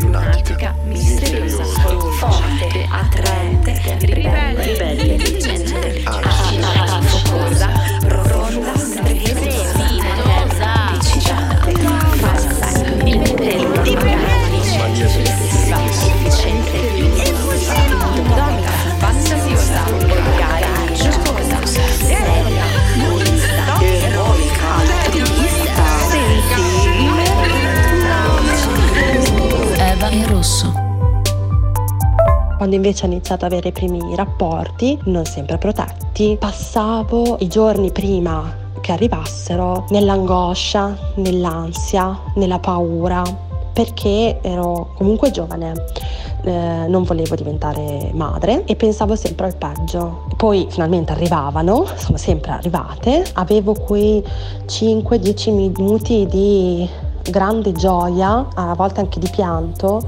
lunatica, misteriosa, forte, attraente, ribelle, ribelle, Rosso. Quando invece ho iniziato ad avere i primi rapporti, non sempre protetti, passavo i giorni prima che arrivassero nell'angoscia, nell'ansia, nella paura, perché ero comunque giovane, eh, non volevo diventare madre e pensavo sempre al peggio. Poi finalmente arrivavano, sono sempre arrivate, avevo quei 5-10 minuti di grande gioia, a volte anche di pianto,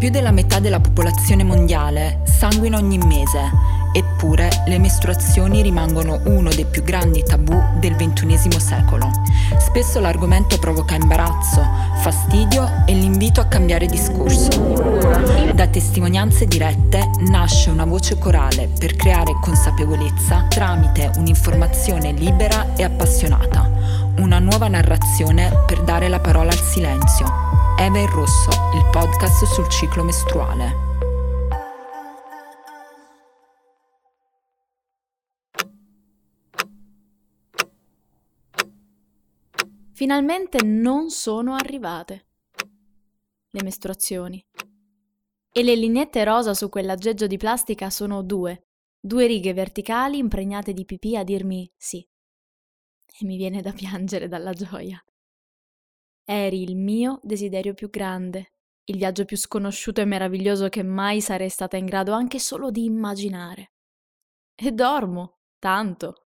Più della metà della popolazione mondiale sanguina ogni mese, eppure le mestruazioni rimangono uno dei più grandi tabù del XXI secolo. Spesso l'argomento provoca imbarazzo, fastidio e l'invito a cambiare discorso. Da testimonianze dirette nasce una voce corale per creare consapevolezza tramite un'informazione libera e appassionata, una nuova narrazione per dare la parola al silenzio. Eva e Rosso, il podcast sul ciclo mestruale. Finalmente non sono arrivate le mestruazioni. E le lineette rosa su quell'aggeggio di plastica sono due, due righe verticali impregnate di pipì a dirmi sì. E mi viene da piangere dalla gioia. Eri il mio desiderio più grande, il viaggio più sconosciuto e meraviglioso che mai sarei stata in grado anche solo di immaginare. E dormo, tanto.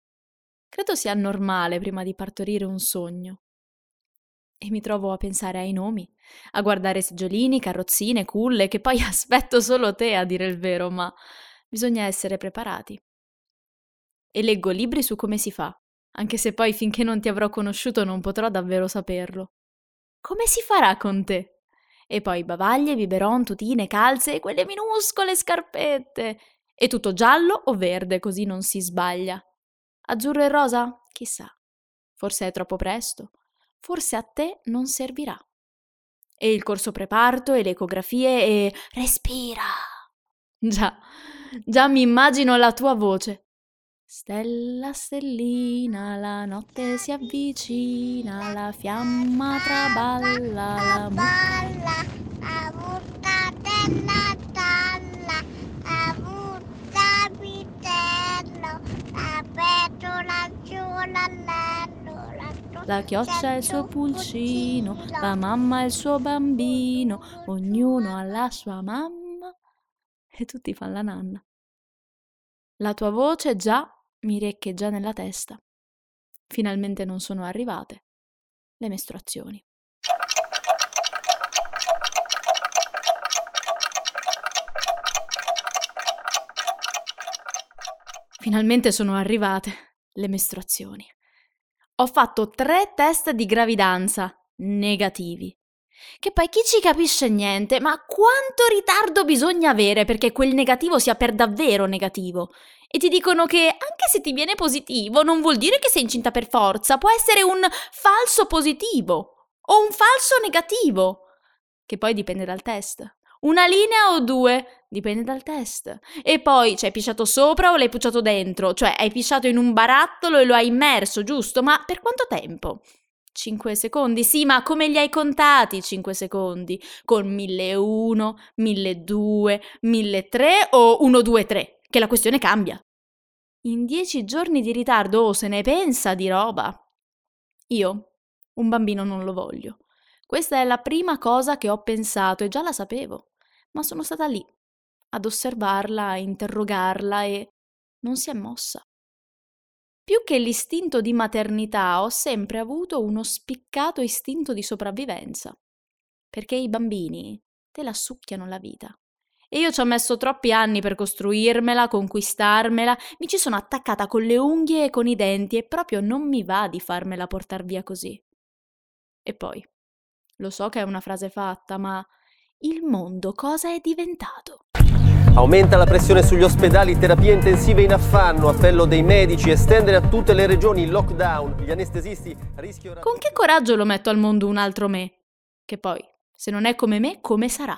Credo sia normale prima di partorire un sogno. E mi trovo a pensare ai nomi, a guardare seggiolini, carrozzine, culle, che poi aspetto solo te a dire il vero, ma bisogna essere preparati. E leggo libri su come si fa, anche se poi finché non ti avrò conosciuto non potrò davvero saperlo. Come si farà con te? E poi bavaglie, biberon, tutine, calze e quelle minuscole scarpette. E tutto giallo o verde, così non si sbaglia. Azzurro e rosa? Chissà. Forse è troppo presto. Forse a te non servirà. E il corso preparto e le ecografie e... Respira! Già, già mi immagino la tua voce. Stella, stellina, la notte si avvicina, la fiamma traballa, la Balla, a butta della talla, a butta vitello, la petola giù la, La chioccia è il suo pulcino, la mamma è il suo bambino, ognuno ha la sua mamma e tutti fanno la nanna. La tua voce già mi riecheggia nella testa. Finalmente non sono arrivate le mestruazioni. Finalmente sono arrivate le mestruazioni. Ho fatto tre test di gravidanza negativi. Che poi chi ci capisce niente, ma quanto ritardo bisogna avere perché quel negativo sia per davvero negativo? E ti dicono che anche se ti viene positivo non vuol dire che sei incinta per forza, può essere un falso positivo o un falso negativo, che poi dipende dal test. Una linea o due? Dipende dal test. E poi ci hai pisciato sopra o l'hai pucciato dentro? Cioè hai pisciato in un barattolo e lo hai immerso, giusto? Ma per quanto tempo? 5 secondi, sì, ma come li hai contati 5 secondi? Con 1001, 1200, 1300 o 123? Che la questione cambia. In 10 giorni di ritardo oh, se ne pensa di roba. Io un bambino non lo voglio. Questa è la prima cosa che ho pensato e già la sapevo, ma sono stata lì ad osservarla, a interrogarla e non si è mossa. Più che l'istinto di maternità ho sempre avuto uno spiccato istinto di sopravvivenza, perché i bambini te la succhiano la vita. E io ci ho messo troppi anni per costruirmela, conquistarmela, mi ci sono attaccata con le unghie e con i denti e proprio non mi va di farmela portar via così. E poi, Lo so che è una frase fatta, ma il mondo cosa è diventato? Aumenta la pressione sugli ospedali, terapie intensive in affanno, appello dei medici, estendere a tutte le regioni il lockdown, gli anestesisti rischio... Con che coraggio lo metto al mondo un altro me? Che poi, se non è come me, come sarà?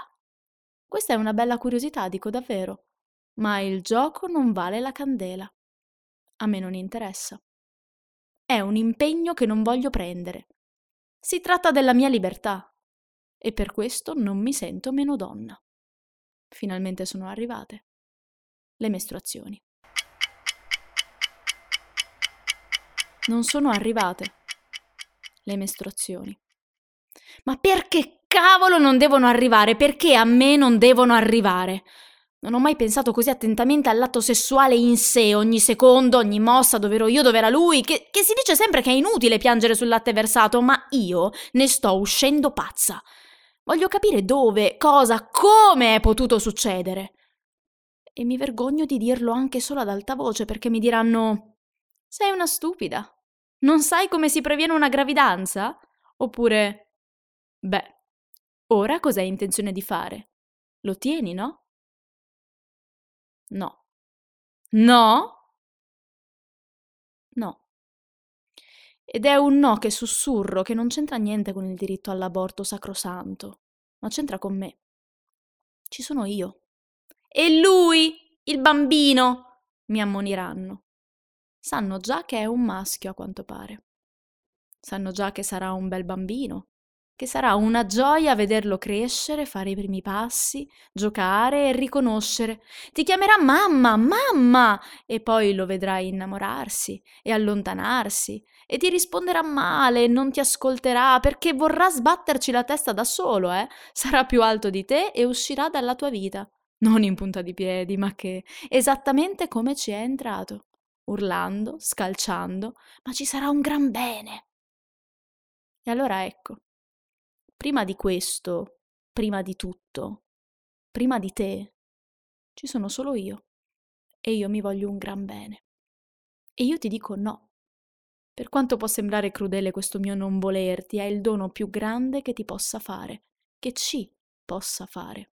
Questa è una bella curiosità, dico davvero. Ma il gioco non vale la candela. A me non interessa. È un impegno che non voglio prendere. Si tratta della mia libertà. E per questo non mi sento meno donna. Finalmente sono arrivate. Le mestruazioni. Non sono arrivate. Le mestruazioni. Ma perché cavolo non devono arrivare? Perché a me non devono arrivare? Non ho mai pensato così attentamente all'atto sessuale in sé, ogni secondo, ogni mossa, dove ero io, dove era lui, che, che si dice sempre che è inutile piangere sul latte versato, ma io ne sto uscendo pazza. Voglio capire dove, cosa, come è potuto succedere. E mi vergogno di dirlo anche solo ad alta voce perché mi diranno: Sei una stupida. Non sai come si previene una gravidanza? Oppure: Beh, ora cos'hai intenzione di fare? Lo tieni? No. No? No. Ed è un no che sussurro che non c'entra niente con il diritto all'aborto sacrosanto, ma c'entra con me. Ci sono io. E lui, il bambino, mi ammoniranno. Sanno già che è un maschio a quanto pare. Sanno già che sarà un bel bambino, che sarà una gioia vederlo crescere, fare i primi passi, giocare e riconoscere. Ti chiamerà mamma, mamma, e poi lo vedrai innamorarsi e allontanarsi e ti risponderà male non ti ascolterà perché vorrà sbatterci la testa da solo, eh? Sarà più alto di te e uscirà dalla tua vita. Non in punta di piedi, ma che esattamente come ci è entrato, urlando, scalciando, ma ci sarà un gran bene. E allora ecco, prima di questo, prima di tutto, prima di te, ci sono solo io. E io mi voglio un gran bene. E io ti dico no. Per quanto può sembrare crudele questo mio non volerti, è il dono più grande che ti possa fare, che ci possa fare.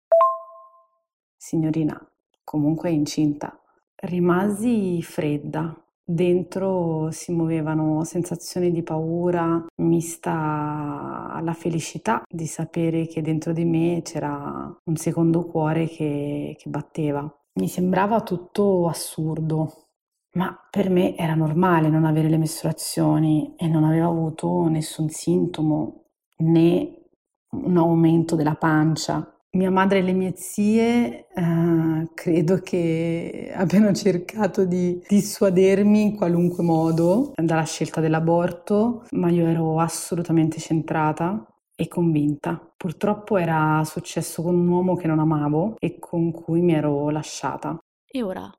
Signorina, comunque incinta. Rimasi fredda, Dentro si muovevano sensazioni di paura mista alla felicità di sapere che dentro di me c'era un secondo cuore che, che batteva. Mi sembrava tutto assurdo, ma per me era normale non avere le mestruazioni e non avevo avuto nessun sintomo né un aumento della pancia mia madre e le mie zie eh, credo che abbiano cercato di dissuadermi in qualunque modo dalla scelta dell'aborto, ma io ero assolutamente centrata e convinta. Purtroppo era successo con un uomo che non amavo e con cui mi ero lasciata. E ora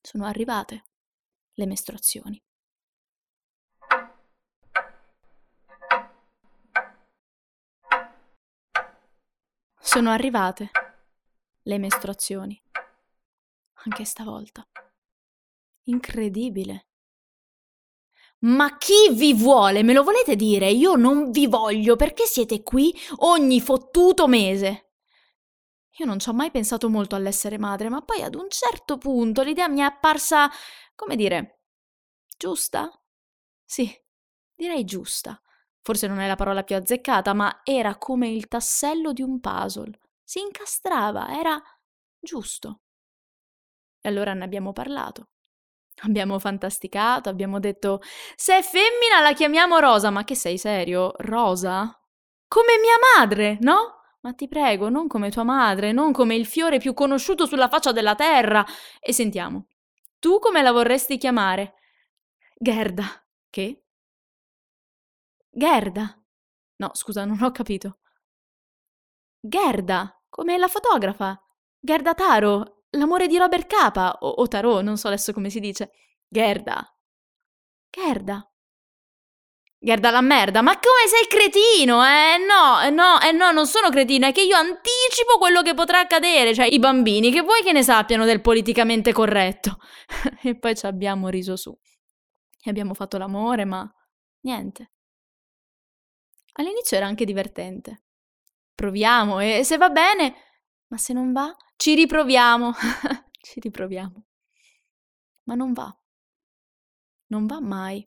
sono arrivate le mestruazioni. Sono arrivate le mestruazioni. Anche stavolta. Incredibile. Ma chi vi vuole? Me lo volete dire? Io non vi voglio perché siete qui ogni fottuto mese. Io non ci ho mai pensato molto all'essere madre, ma poi ad un certo punto l'idea mi è apparsa, come dire, giusta? Sì, direi giusta. Forse non è la parola più azzeccata, ma era come il tassello di un puzzle. Si incastrava, era giusto. E allora ne abbiamo parlato. Abbiamo fantasticato, abbiamo detto: Se è femmina la chiamiamo Rosa, ma che sei serio? Rosa? Come mia madre, no? Ma ti prego, non come tua madre, non come il fiore più conosciuto sulla faccia della terra. E sentiamo, tu come la vorresti chiamare? Gerda. Che? Gerda. No, scusa, non ho capito. Gerda, come la fotografa. Gerda Taro, l'amore di Robert Capa, o, o Tarot, non so adesso come si dice. Gerda. Gerda. Gerda la merda, ma come sei cretino, eh? No, eh, no, eh no, non sono cretino, è che io anticipo quello che potrà accadere, cioè i bambini, che vuoi che ne sappiano del politicamente corretto? e poi ci abbiamo riso su. E abbiamo fatto l'amore, ma niente. All'inizio era anche divertente. Proviamo e se va bene, ma se non va, ci riproviamo. ci riproviamo. Ma non va. Non va mai.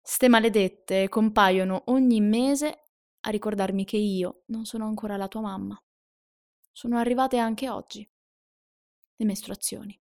Ste maledette compaiono ogni mese a ricordarmi che io non sono ancora la tua mamma. Sono arrivate anche oggi. Le mestruazioni.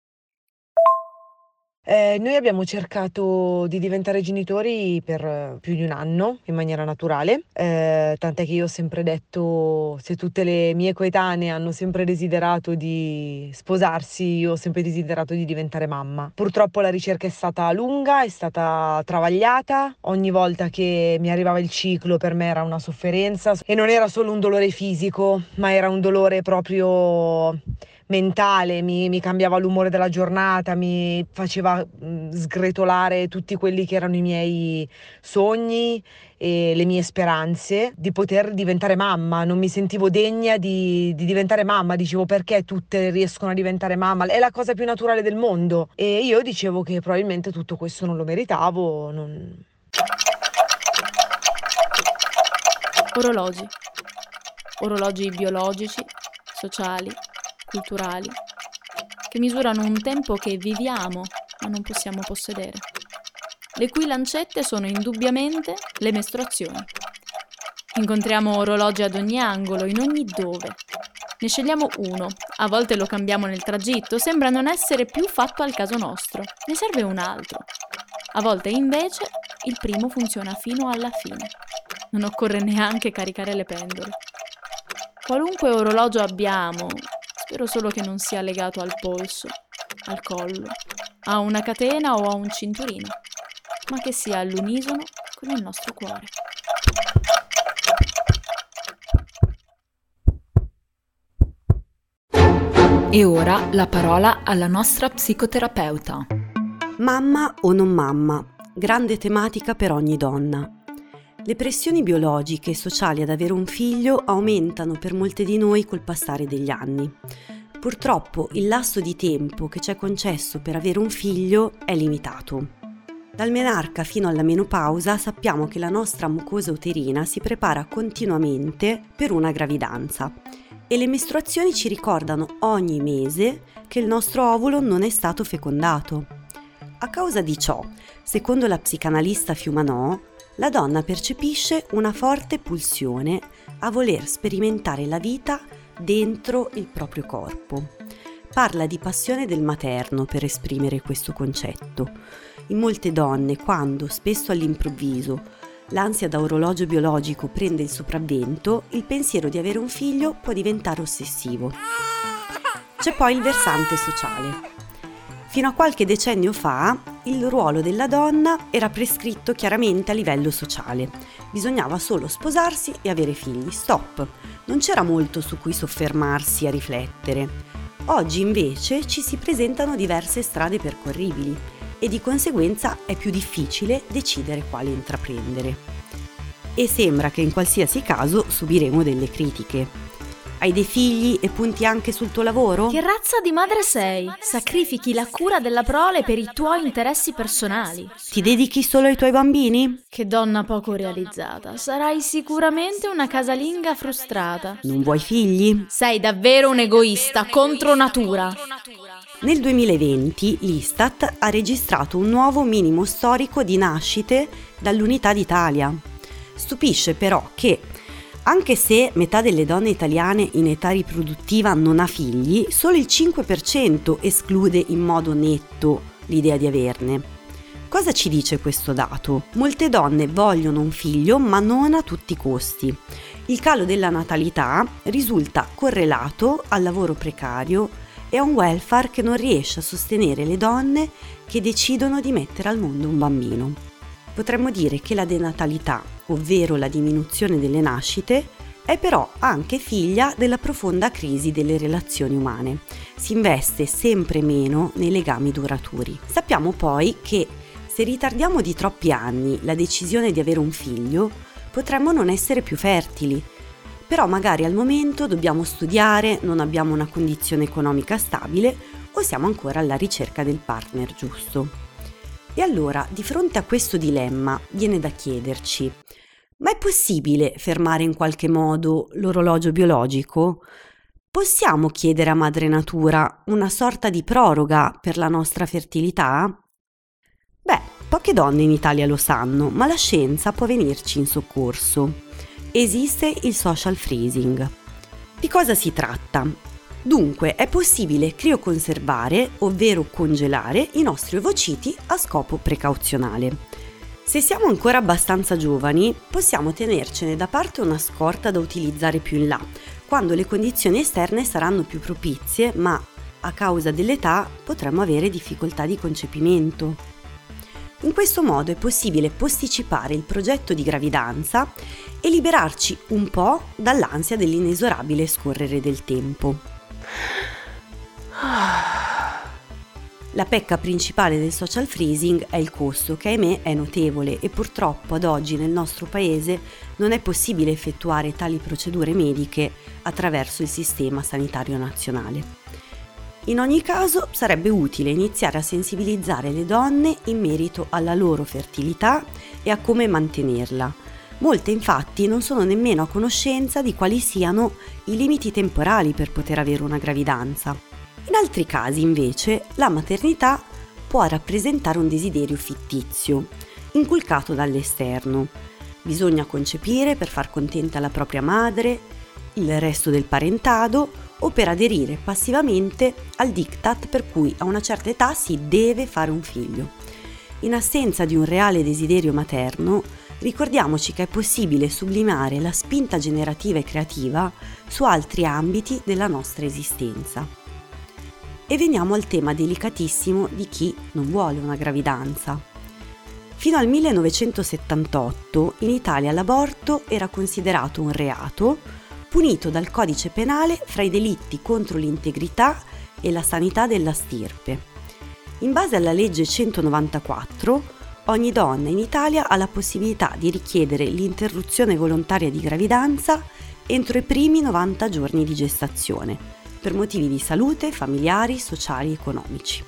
Eh, noi abbiamo cercato di diventare genitori per più di un anno in maniera naturale, eh, tant'è che io ho sempre detto se tutte le mie coetanee hanno sempre desiderato di sposarsi, io ho sempre desiderato di diventare mamma. Purtroppo la ricerca è stata lunga, è stata travagliata, ogni volta che mi arrivava il ciclo per me era una sofferenza. E non era solo un dolore fisico, ma era un dolore proprio mentale, mi, mi, cambiava l'umore della giornata, mi faceva mm, sgretolare tutti quelli che erano i miei sogni e le mie speranze di poter diventare mamma. Non mi sentivo degna di, di diventare mamma, dicevo perché tutte riescono a diventare mamma, è la cosa più naturale del mondo. E io dicevo che probabilmente tutto questo non lo meritavo. Non... Orologi. Orologi biologici, sociali, culturali, che misurano un tempo che viviamo ma non possiamo possedere, le cui lancette sono indubbiamente le mestruazioni. Incontriamo orologi ad ogni angolo, in ogni dove. Ne scegliamo uno, a volte lo cambiamo nel tragitto, sembra non essere più fatto al caso nostro, ne serve un altro. A volte invece il primo funziona fino alla fine. Non occorre neanche caricare le pendole. Qualunque orologio abbiamo, Spero solo che non sia legato al polso, al collo, a una catena o a un cinturino, ma che sia all'unisono con il nostro cuore. E ora la parola alla nostra psicoterapeuta. Mamma o non mamma, grande tematica per ogni donna. Le pressioni biologiche e sociali ad avere un figlio aumentano per molte di noi col passare degli anni. Purtroppo il lasso di tempo che ci è concesso per avere un figlio è limitato. Dal menarca fino alla menopausa sappiamo che la nostra mucosa uterina si prepara continuamente per una gravidanza e le mestruazioni ci ricordano ogni mese che il nostro ovulo non è stato fecondato. A causa di ciò, secondo la psicanalista Fiumanò, la donna percepisce una forte pulsione a voler sperimentare la vita dentro il proprio corpo. Parla di passione del materno per esprimere questo concetto. In molte donne, quando, spesso all'improvviso, l'ansia da orologio biologico prende il sopravvento, il pensiero di avere un figlio può diventare ossessivo. C'è poi il versante sociale. Fino a qualche decennio fa il ruolo della donna era prescritto chiaramente a livello sociale. Bisognava solo sposarsi e avere figli. Stop. Non c'era molto su cui soffermarsi a riflettere. Oggi invece ci si presentano diverse strade percorribili e di conseguenza è più difficile decidere quale intraprendere. E sembra che in qualsiasi caso subiremo delle critiche. Hai dei figli e punti anche sul tuo lavoro? Che razza di madre sei? Sacrifichi la cura della prole per i tuoi interessi personali. Ti dedichi solo ai tuoi bambini? Che donna poco realizzata. Sarai sicuramente una casalinga frustrata. Non vuoi figli? Sei davvero un egoista, contro natura. Nel 2020 l'Istat ha registrato un nuovo minimo storico di nascite dall'Unità d'Italia. Stupisce però che anche se metà delle donne italiane in età riproduttiva non ha figli, solo il 5% esclude in modo netto l'idea di averne. Cosa ci dice questo dato? Molte donne vogliono un figlio ma non a tutti i costi. Il calo della natalità risulta correlato al lavoro precario e a un welfare che non riesce a sostenere le donne che decidono di mettere al mondo un bambino. Potremmo dire che la denatalità ovvero la diminuzione delle nascite, è però anche figlia della profonda crisi delle relazioni umane. Si investe sempre meno nei legami duraturi. Sappiamo poi che se ritardiamo di troppi anni la decisione di avere un figlio, potremmo non essere più fertili. Però magari al momento dobbiamo studiare, non abbiamo una condizione economica stabile o siamo ancora alla ricerca del partner giusto. E allora, di fronte a questo dilemma, viene da chiederci, Ma è possibile fermare in qualche modo l'orologio biologico? Possiamo chiedere a Madre Natura una sorta di proroga per la nostra fertilità? Beh, poche donne in Italia lo sanno, ma la scienza può venirci in soccorso. Esiste il social freezing. Di cosa si tratta? Dunque è possibile crioconservare, ovvero congelare, i nostri ovociti a scopo precauzionale. Se siamo ancora abbastanza giovani, possiamo tenercene da parte una scorta da utilizzare più in là, quando le condizioni esterne saranno più propizie, ma a causa dell'età potremmo avere difficoltà di concepimento. In questo modo è possibile posticipare il progetto di gravidanza e liberarci un po' dall'ansia dell'inesorabile scorrere del tempo. La pecca principale del social freezing è il costo, che ahimè è notevole e purtroppo ad oggi nel nostro paese non è possibile effettuare tali procedure mediche attraverso il sistema sanitario nazionale. In ogni caso sarebbe utile iniziare a sensibilizzare le donne in merito alla loro fertilità e a come mantenerla. Molte infatti non sono nemmeno a conoscenza di quali siano i limiti temporali per poter avere una gravidanza. In altri casi invece la maternità può rappresentare un desiderio fittizio, inculcato dall'esterno. Bisogna concepire per far contenta la propria madre, il resto del parentado o per aderire passivamente al diktat per cui a una certa età si deve fare un figlio. In assenza di un reale desiderio materno, ricordiamoci che è possibile sublimare la spinta generativa e creativa su altri ambiti della nostra esistenza. E veniamo al tema delicatissimo di chi non vuole una gravidanza. Fino al 1978 in Italia l'aborto era considerato un reato punito dal codice penale fra i delitti contro l'integrità e la sanità della stirpe. In base alla legge 194, ogni donna in Italia ha la possibilità di richiedere l'interruzione volontaria di gravidanza entro i primi 90 giorni di gestazione per motivi di salute, familiari, sociali e economici.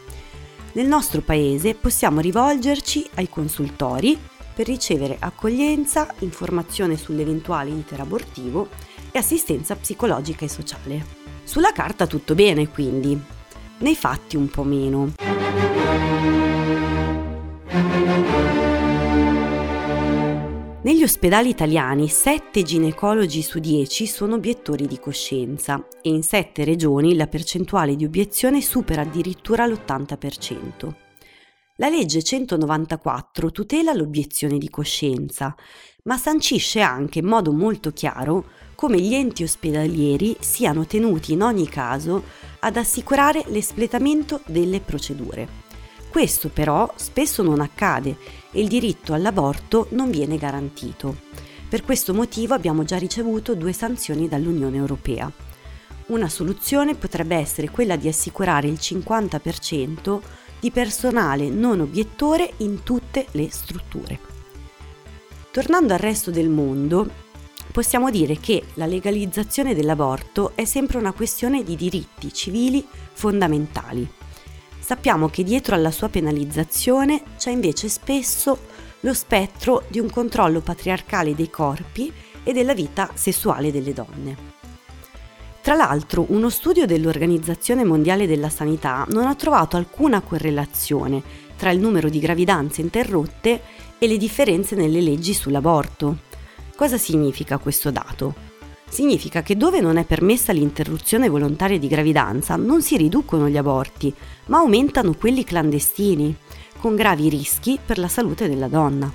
Nel nostro paese possiamo rivolgerci ai consultori per ricevere accoglienza, informazione sull'eventuale iter abortivo e assistenza psicologica e sociale. Sulla carta tutto bene quindi, nei fatti un po' meno. Negli ospedali italiani 7 ginecologi su 10 sono obiettori di coscienza e in 7 regioni la percentuale di obiezione supera addirittura l'80%. La legge 194 tutela l'obiezione di coscienza, ma sancisce anche in modo molto chiaro come gli enti ospedalieri siano tenuti in ogni caso ad assicurare l'espletamento delle procedure. Questo però spesso non accade e il diritto all'aborto non viene garantito. Per questo motivo abbiamo già ricevuto due sanzioni dall'Unione Europea. Una soluzione potrebbe essere quella di assicurare il 50% di personale non obiettore in tutte le strutture. Tornando al resto del mondo, possiamo dire che la legalizzazione dell'aborto è sempre una questione di diritti civili fondamentali sappiamo che dietro alla sua penalizzazione c'è invece spesso lo spettro di un controllo patriarcale dei corpi e della vita sessuale delle donne. Tra l'altro, uno studio dell'Organizzazione Mondiale della Sanità non ha trovato alcuna correlazione tra il numero di gravidanze interrotte e le differenze nelle leggi sull'aborto. Cosa significa questo dato? Significa che dove non è permessa l'interruzione volontaria di gravidanza non si riducono gli aborti, ma aumentano quelli clandestini, con gravi rischi per la salute della donna.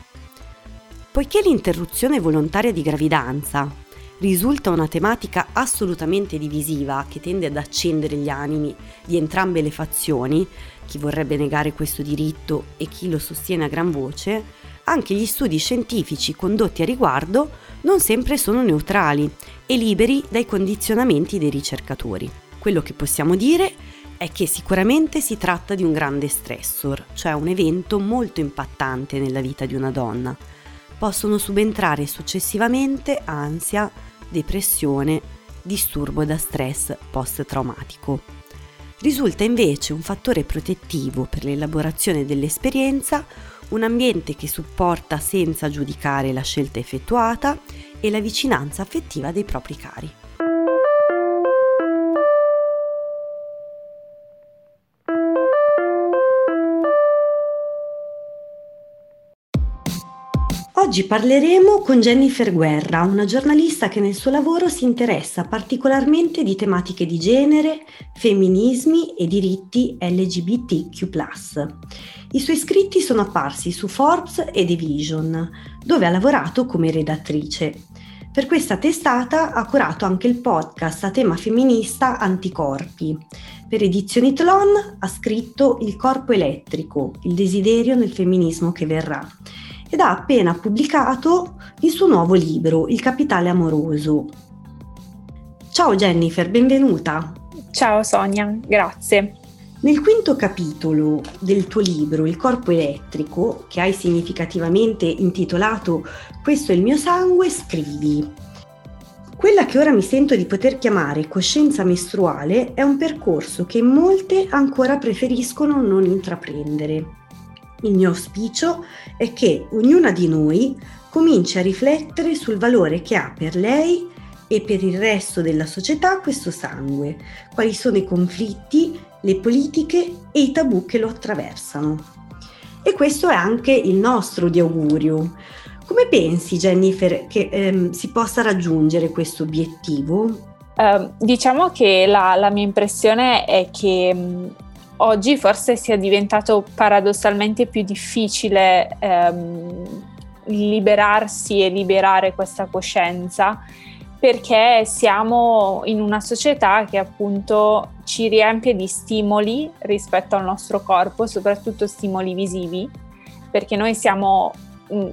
Poiché l'interruzione volontaria di gravidanza risulta una tematica assolutamente divisiva che tende ad accendere gli animi di entrambe le fazioni, chi vorrebbe negare questo diritto e chi lo sostiene a gran voce, anche gli studi scientifici condotti a riguardo non sempre sono neutrali e liberi dai condizionamenti dei ricercatori. Quello che possiamo dire è che sicuramente si tratta di un grande stressor, cioè un evento molto impattante nella vita di una donna. Possono subentrare successivamente ansia, depressione, disturbo da stress post-traumatico. Risulta invece un fattore protettivo per l'elaborazione dell'esperienza un ambiente che supporta senza giudicare la scelta effettuata e la vicinanza affettiva dei propri cari. Oggi parleremo con Jennifer Guerra, una giornalista che nel suo lavoro si interessa particolarmente di tematiche di genere, femminismi e diritti LGBTQ. I suoi scritti sono apparsi su Forbes e The Vision, dove ha lavorato come redattrice. Per questa testata ha curato anche il podcast a tema femminista Anticorpi. Per Edizioni Tlon ha scritto Il corpo elettrico, il desiderio nel femminismo che verrà ed ha appena pubblicato il suo nuovo libro, Il capitale amoroso. Ciao Jennifer, benvenuta. Ciao Sonia, grazie. Nel quinto capitolo del tuo libro Il corpo elettrico, che hai significativamente intitolato Questo è il mio sangue, scrivi quella che ora mi sento di poter chiamare coscienza mestruale è un percorso che molte ancora preferiscono non intraprendere. Il mio auspicio è che ognuna di noi cominci a riflettere sul valore che ha per lei e per il resto della società questo sangue, quali sono i conflitti, le politiche e i tabù che lo attraversano. E questo è anche il nostro di augurio. Come pensi, Jennifer, che ehm, si possa raggiungere questo obiettivo? Uh, diciamo che la, la, mia impressione è che oggi forse sia diventato paradossalmente più difficile ehm, liberarsi e liberare questa coscienza perché siamo in una società che appunto ci riempie di stimoli rispetto al nostro corpo, soprattutto stimoli visivi, perché noi siamo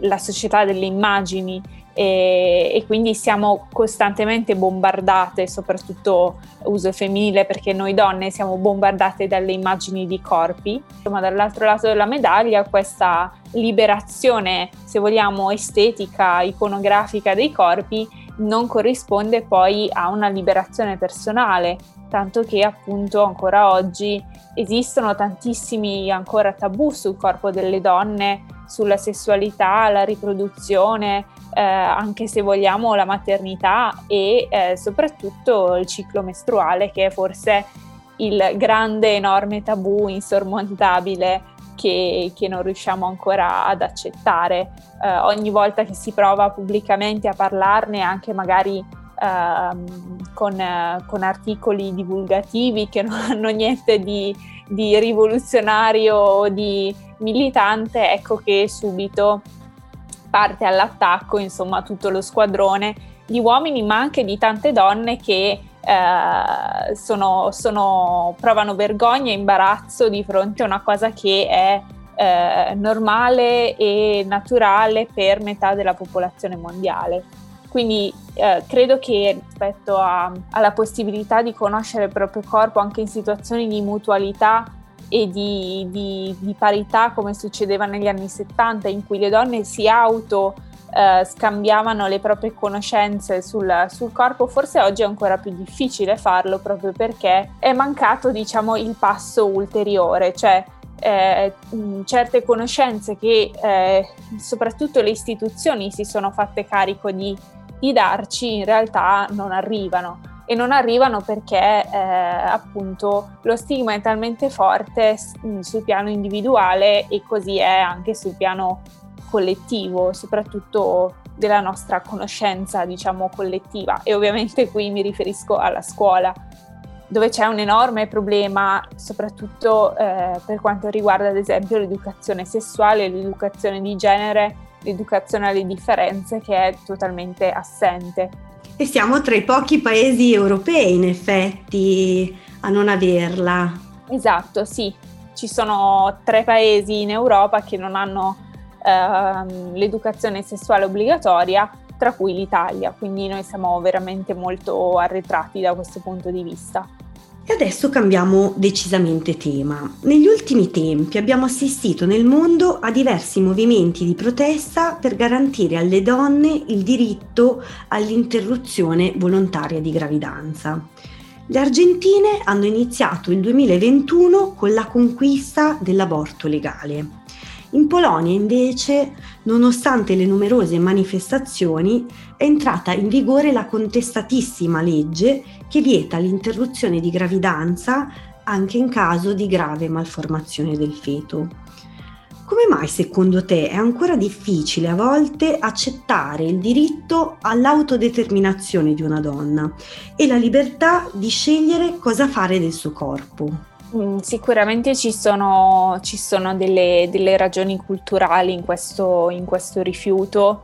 la società delle immagini e, e, quindi siamo costantemente bombardate, soprattutto uso femminile perché noi donne siamo bombardate dalle immagini di corpi, ma dall'altro lato della medaglia questa liberazione, se vogliamo, estetica, iconografica dei corpi non corrisponde poi a una liberazione personale, tanto che appunto ancora oggi esistono tantissimi ancora tabù sul corpo delle donne, sulla sessualità, la riproduzione, eh, anche se vogliamo la maternità e eh, soprattutto il ciclo mestruale che è forse il grande, enorme tabù insormontabile che, che non riusciamo ancora ad accettare. Eh, ogni volta che si prova pubblicamente a parlarne, anche magari ehm, con, con, articoli divulgativi che non hanno niente di, di rivoluzionario o di militante, ecco che subito parte all'attacco, insomma, tutto lo squadrone di uomini, ma anche di tante donne che eh, sono, sono, provano vergogna e imbarazzo di fronte a una cosa che è eh, normale e naturale per metà della popolazione mondiale. Quindi eh, credo che rispetto a, alla possibilità di conoscere il proprio corpo anche in situazioni di mutualità e di, di, di, parità come succedeva negli anni 70 in cui le donne si auto eh, scambiavano le proprie conoscenze sul, sul, corpo, forse oggi è ancora più difficile farlo proprio perché è mancato diciamo il passo ulteriore, cioè eh, certe conoscenze che eh, soprattutto le istituzioni si sono fatte carico di, di darci in realtà non arrivano e non arrivano perché eh, appunto lo stigma è talmente forte sul piano individuale e così è anche sul piano collettivo, soprattutto della nostra conoscenza, diciamo, collettiva. E ovviamente qui mi riferisco alla scuola, dove c'è un enorme problema, soprattutto eh, per quanto riguarda, ad esempio, l'educazione sessuale, l'educazione di genere, l'educazione alle differenze, che è totalmente assente e siamo tra i pochi paesi europei in effetti a non averla. Esatto, sì. Ci sono tre paesi in Europa che non hanno ehm, l'educazione sessuale obbligatoria, tra cui l'Italia, quindi noi siamo veramente molto arretrati da questo punto di vista. E adesso cambiamo decisamente tema. Negli ultimi tempi abbiamo assistito nel mondo a diversi movimenti di protesta per garantire alle donne il diritto all'interruzione volontaria di gravidanza. Le argentine hanno iniziato il 2021 con la conquista dell'aborto legale In Polonia invece, nonostante le numerose manifestazioni, è entrata in vigore la contestatissima legge che vieta l'interruzione di gravidanza anche in caso di grave malformazione del feto. Come mai secondo te è ancora difficile a volte accettare il diritto all'autodeterminazione di una donna e la libertà di scegliere cosa fare del suo corpo? Mm, sicuramente ci sono, ci sono delle, delle, ragioni culturali in questo, in questo rifiuto,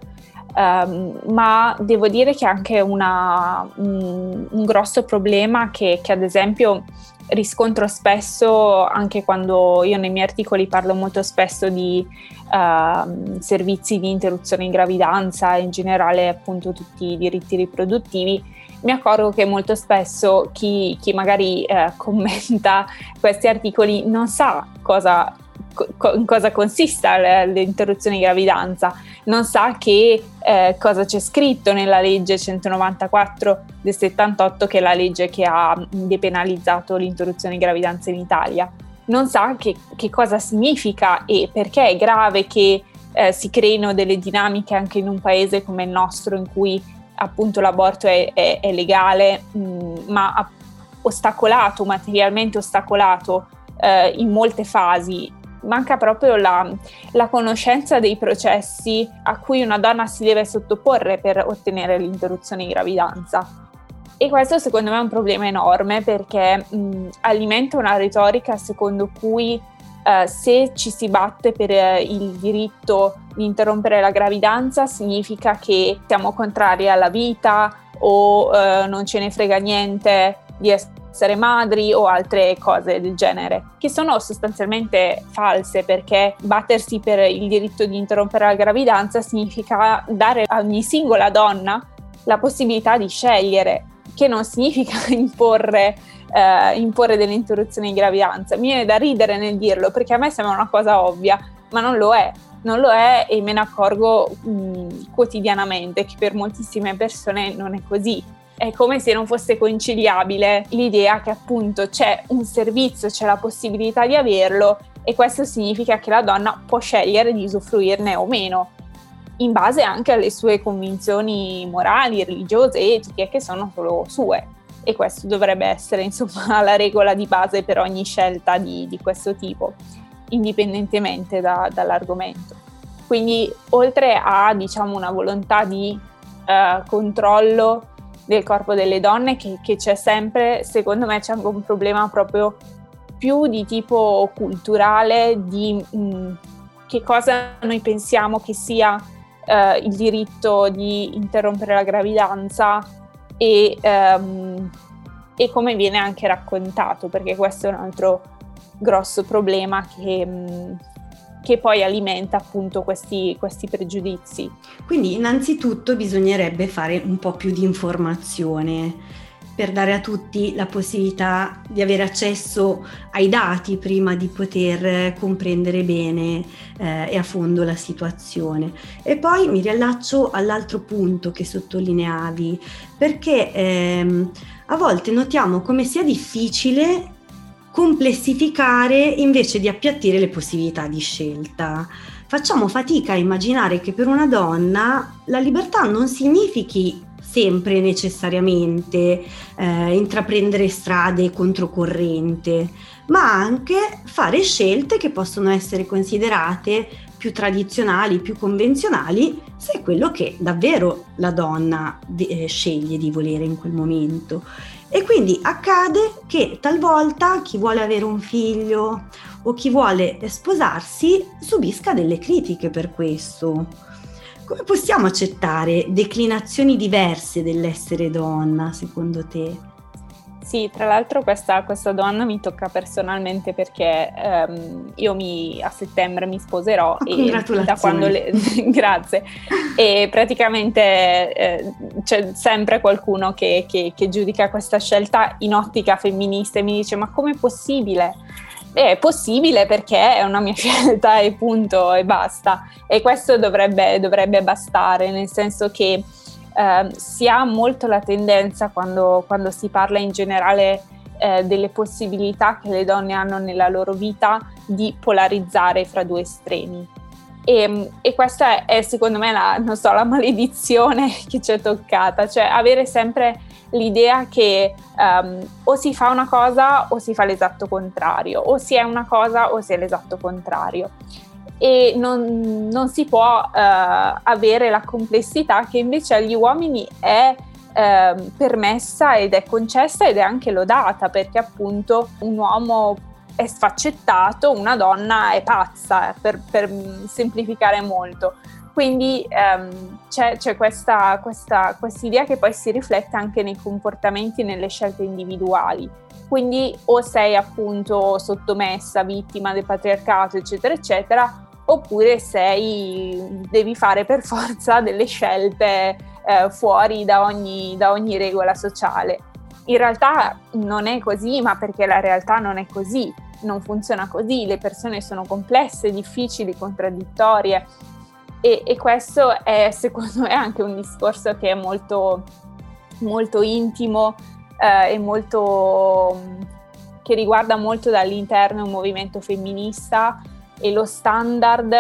um, ma devo dire che è anche una, un, un, grosso problema che, che ad esempio riscontro spesso, anche quando io nei miei articoli parlo molto spesso di uh, servizi di interruzione in gravidanza e in generale appunto tutti i diritti riproduttivi, mi accorgo che molto spesso chi, chi magari eh, commenta questi articoli non sa cosa co- in cosa consista l'interruzione di gravidanza, non sa che eh, cosa c'è scritto nella legge 194 del 78, che è la legge che ha depenalizzato l'interruzione di gravidanza in Italia. Non sa che, che cosa significa e perché è grave che eh, si creino delle dinamiche anche in un paese come il nostro in cui appunto l'aborto è, è, è legale, mh, mm, ma ostacolato, materialmente ostacolato eh, in molte fasi manca proprio la, la, conoscenza dei processi a cui una donna si deve sottoporre per ottenere l'interruzione di gravidanza. E questo secondo me è un problema enorme perché mh, alimenta una retorica secondo cui eh, se ci si batte per eh, il diritto di interrompere la gravidanza significa che siamo contrari alla vita o eh, non ce ne frega niente di essere essere madri o altre cose del genere, che sono sostanzialmente false perché battersi per il diritto di interrompere la gravidanza significa dare a ogni singola donna la possibilità di scegliere, che non significa imporre, eh, imporre delle interruzioni di gravidanza. Mi viene da ridere nel dirlo perché a me sembra una cosa ovvia, ma non lo è. Non lo è e me ne accorgo mh, quotidianamente che per moltissime persone non è così è come se non fosse conciliabile l'idea che appunto c'è un servizio, c'è la possibilità di averlo e questo significa che la donna può scegliere di usufruirne o meno, in base anche alle sue convinzioni morali, religiose, etiche, che sono solo sue. E questo dovrebbe essere insomma la regola di base per ogni scelta di, di questo tipo, indipendentemente da, dall'argomento. Quindi oltre a diciamo una volontà di uh, controllo del corpo delle donne che, che c'è sempre, secondo me c'è anche un problema proprio più di tipo culturale, di mh, mm, che cosa noi pensiamo che sia eh, il diritto di interrompere la gravidanza e, ehm, e, come viene anche raccontato, perché questo è un altro grosso problema che, mh, mm, che poi alimenta appunto questi, questi pregiudizi. Quindi innanzitutto bisognerebbe fare un po' più di informazione per dare a tutti la possibilità di avere accesso ai dati prima di poter comprendere bene eh, e a fondo la situazione. E poi mi riallaccio all'altro punto che sottolineavi, perché ehm, a volte notiamo come sia difficile complessificare invece di appiattire le possibilità di scelta. Facciamo fatica a immaginare che per una donna la libertà non significhi sempre necessariamente eh, intraprendere strade controcorrente, ma anche fare scelte che possono essere considerate più tradizionali, più convenzionali, se è quello che davvero la donna eh, sceglie di volere in quel momento. E quindi accade che talvolta chi vuole avere un figlio o chi vuole sposarsi subisca delle critiche per questo. Come possiamo accettare declinazioni diverse dell'essere donna, secondo te? Sì, tra l'altro questa, questa, donna mi tocca personalmente perché um, io mi, a settembre mi sposerò oh, e da quando le, grazie. E praticamente eh, c'è sempre qualcuno che, che, che, giudica questa scelta in ottica femminista e mi dice ma com'è possibile? è possibile perché è una mia scelta e punto e basta. E questo dovrebbe, dovrebbe bastare nel senso che eh, si ha molto la tendenza quando, quando, si parla in generale eh, delle possibilità che le donne hanno nella loro vita di polarizzare fra due estremi. E, e questa è secondo me la, so, la maledizione che ci è toccata, cioè avere sempre l'idea che um, o si fa una cosa o si fa l'esatto contrario, o si è una cosa o si è l'esatto contrario. E non, non si può uh, avere la complessità che invece agli uomini è uh, permessa ed è concessa ed è anche lodata, perché appunto un uomo è sfaccettato, una donna è pazza, per, per semplificare molto. Quindi ehm, c'è, c'è questa, questa idea che poi si riflette anche nei comportamenti e nelle scelte individuali. Quindi o sei appunto sottomessa, vittima del patriarcato, eccetera, eccetera, oppure sei, devi fare per forza delle scelte eh, fuori da ogni, da ogni regola sociale. In realtà non è così, ma perché la realtà non è così, non funziona così, le persone sono complesse, difficili, contraddittorie e, e questo è secondo me anche un discorso che è molto, molto intimo eh, e molto, che riguarda molto dall'interno un movimento femminista e lo standard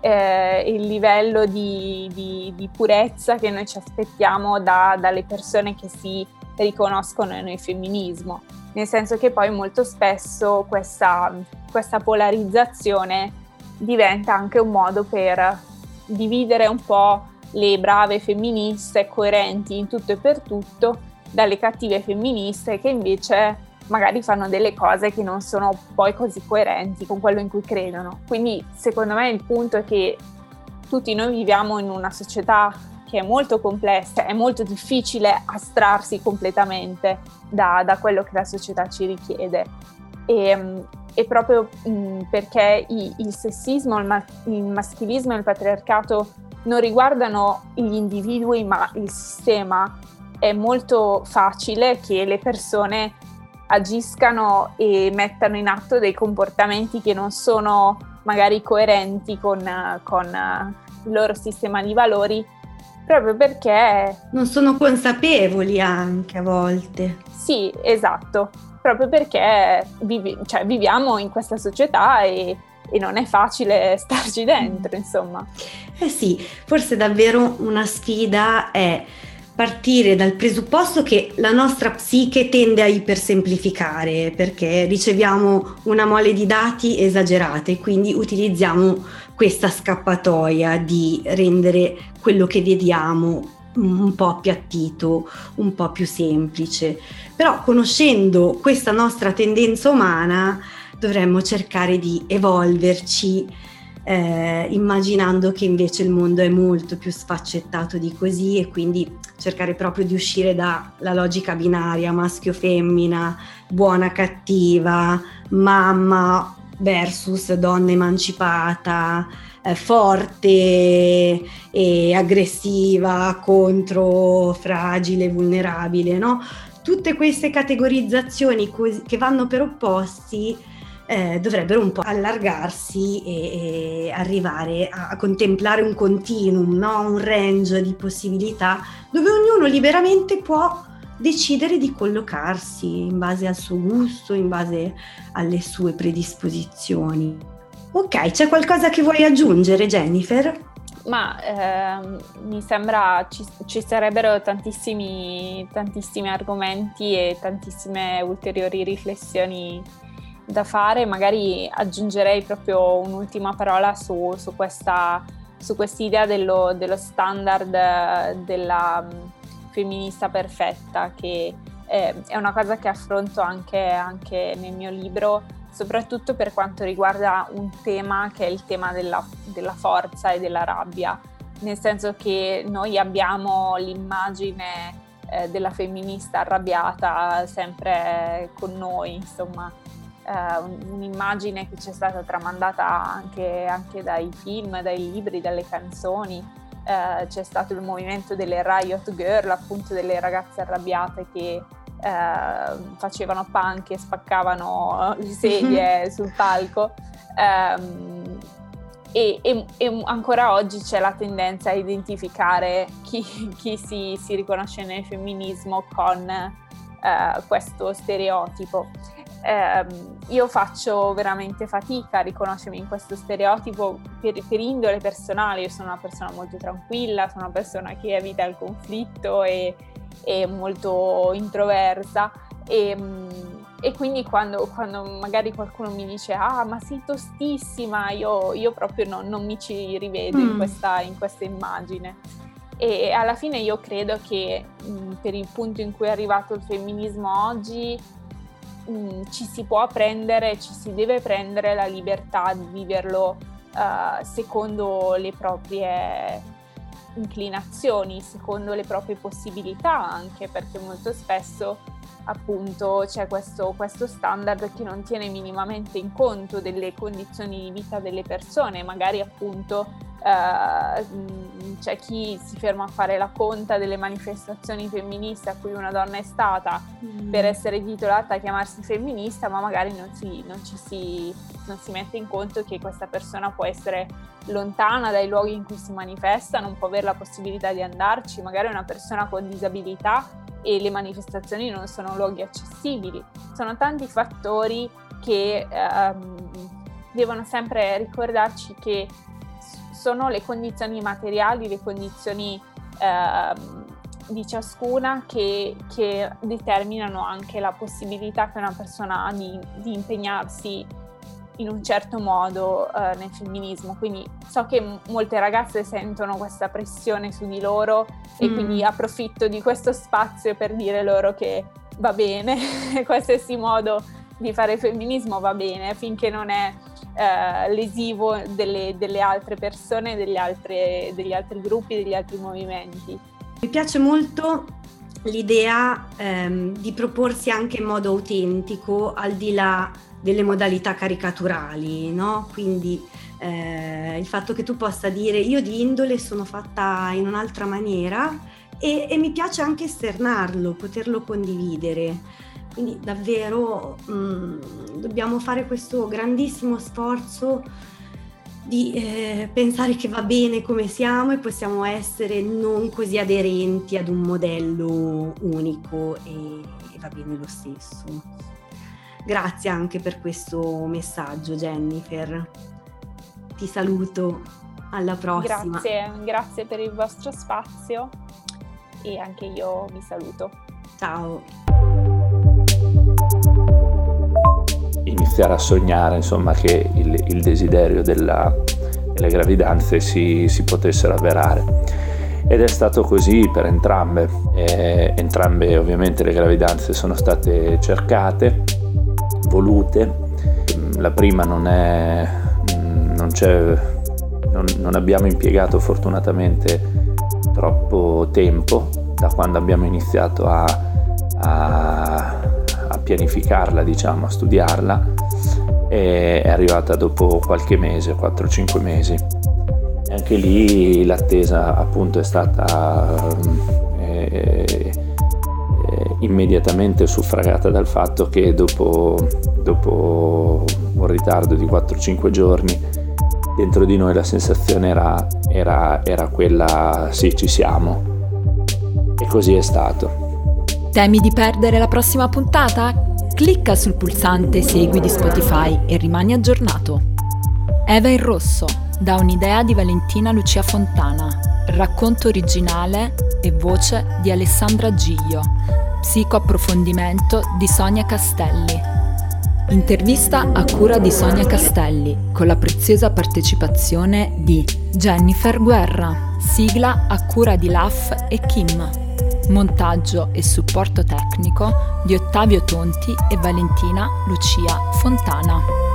eh, il livello di, di, di, purezza che noi ci aspettiamo da, dalle persone che si riconoscono nel femminismo, nel senso che poi molto spesso questa, questa polarizzazione diventa anche un modo per dividere un po' le brave femministe coerenti in tutto e per tutto dalle cattive femministe che invece magari fanno delle cose che non sono poi così coerenti con quello in cui credono. Quindi secondo me il punto è che tutti noi viviamo in una società che è molto complessa, è molto difficile astrarsi completamente da, da quello che la società ci richiede. E, e proprio mh, perché i, il sessismo, il, ma- il maschilismo e il patriarcato non riguardano gli individui ma il sistema, è molto facile che le persone agiscano e mettano in atto dei comportamenti che non sono magari coerenti con, con il loro sistema di valori, proprio perché... Non sono consapevoli anche a volte. Sì, esatto proprio perché vivi, cioè, viviamo in questa società e, e non è facile starci dentro, insomma. Eh sì, forse davvero una sfida è partire dal presupposto che la nostra psiche tende a ipersemplificare perché riceviamo una mole di dati esagerate, quindi utilizziamo questa scappatoia di rendere quello che vediamo un po' appiattito, un po' più semplice. Però conoscendo questa nostra tendenza umana dovremmo cercare di evolverci eh, immaginando che invece il mondo è molto più sfaccettato di così e quindi cercare proprio di uscire dalla logica binaria maschio-femmina, buona-cattiva, mamma versus donna emancipata, eh, forte e aggressiva contro fragile, vulnerabile, no? Tutte queste categorizzazioni che vanno per opposti eh, dovrebbero un po' allargarsi e, e arrivare a, a, contemplare un continuum, no? un range di possibilità dove ognuno liberamente può decidere di collocarsi in base al suo gusto, in base alle sue predisposizioni. Ok, c'è qualcosa che vuoi aggiungere Jennifer? Ma ehm, mi sembra ci, ci sarebbero tantissimi, tantissimi argomenti e tantissime ulteriori riflessioni da fare. Magari aggiungerei proprio un'ultima parola su, su questa su quest'idea dello, dello standard della mm, femminista perfetta, che eh, è una cosa che affronto anche, anche nel mio libro soprattutto per quanto riguarda un tema che è il tema della, della forza e della rabbia, nel senso che noi abbiamo l'immagine eh, della femminista arrabbiata sempre con noi, insomma, eh, un'immagine che ci è stata tramandata anche, anche, dai film, dai libri, dalle canzoni. Eh, c'è stato il movimento delle Riot Girl, appunto delle ragazze arrabbiate che eh, facevano punk e spaccavano le sedie sul palco. Um, e, e, e, ancora oggi c'è la tendenza a identificare chi, chi si, si, riconosce nel femminismo con, eh, questo stereotipo. Eh, io faccio veramente fatica a riconoscermi in questo stereotipo per, per, indole personale, io sono una persona molto tranquilla, sono una persona che evita il conflitto e, e molto introversa e, e quindi quando, quando, magari qualcuno mi dice ah ma sei tostissima, io, io proprio no, non mi ci rivedo mm. in, questa, in questa immagine. E alla fine io credo che mh, per il punto in cui è arrivato il femminismo oggi mh, ci si può prendere, ci si deve prendere la libertà di viverlo uh, secondo le proprie inclinazioni, secondo le proprie possibilità anche, perché molto spesso appunto c'è questo, questo, standard che non tiene minimamente in conto delle condizioni di vita delle persone, magari appunto eh, c'è chi si ferma a fare la conta delle manifestazioni femministe a cui una donna è stata mm. per essere titolata a chiamarsi femminista, ma magari non, si, non, ci si, non si mette in conto che questa persona può essere lontana dai luoghi in cui si manifesta, non può avere la possibilità di andarci, magari è una persona con disabilità e le manifestazioni non sono luoghi accessibili. Sono tanti fattori che ehm, devono sempre ricordarci che sono le condizioni materiali, le condizioni ehm, di ciascuna che, che, determinano anche la possibilità che una persona ha di, di impegnarsi in un certo modo eh, nel femminismo. Quindi so che m- molte ragazze sentono questa pressione su di loro e mm. quindi approfitto di questo spazio per dire loro che va bene, qualsiasi modo di fare femminismo va bene finché non è eh, lesivo delle, delle, altre persone, altre, degli altri gruppi, degli altri movimenti. Mi piace molto l'idea ehm, di proporsi anche in modo autentico al di là delle modalità caricaturali, no? Quindi eh, il fatto che tu possa dire io di indole sono fatta in un'altra maniera e, e mi piace anche esternarlo, poterlo condividere. Quindi davvero mh, mm, dobbiamo fare questo grandissimo sforzo di eh, pensare che va bene come siamo e possiamo essere non così aderenti ad un modello unico e, e va bene lo stesso. Grazie anche per questo messaggio Jennifer. Ti saluto, alla prossima. Grazie, grazie per il vostro spazio e anche io vi saluto. Ciao. Iniziare a sognare insomma, che il, il desiderio della, delle gravidanze si, si, potessero avverare. Ed è stato così per entrambe. Eh, entrambe ovviamente le gravidanze sono state cercate volute. La prima non è, non c'è, non, non abbiamo impiegato fortunatamente troppo tempo da quando abbiamo iniziato a, a, pianificarla, diciamo, a studiarla, e è arrivata dopo qualche mese, 4-5 mesi. E anche lì l'attesa appunto è stata eh, immediatamente suffragata dal fatto che dopo, dopo un ritardo di 4-5 giorni dentro di noi la sensazione era, era, era quella sì ci siamo e così è stato. Temi di perdere la prossima puntata? Clicca sul pulsante Segui di Spotify e rimani aggiornato. Eva in rosso, da un'idea di Valentina Lucia Fontana, racconto originale e voce di Alessandra Giglio, Psicoapprofondimento di Sonia Castelli. Intervista a cura di Sonia Castelli, con la preziosa partecipazione di Jennifer Guerra. Sigla a cura di Laf e Kim. Montaggio e supporto tecnico di Ottavio Tonti e Valentina Lucia Fontana.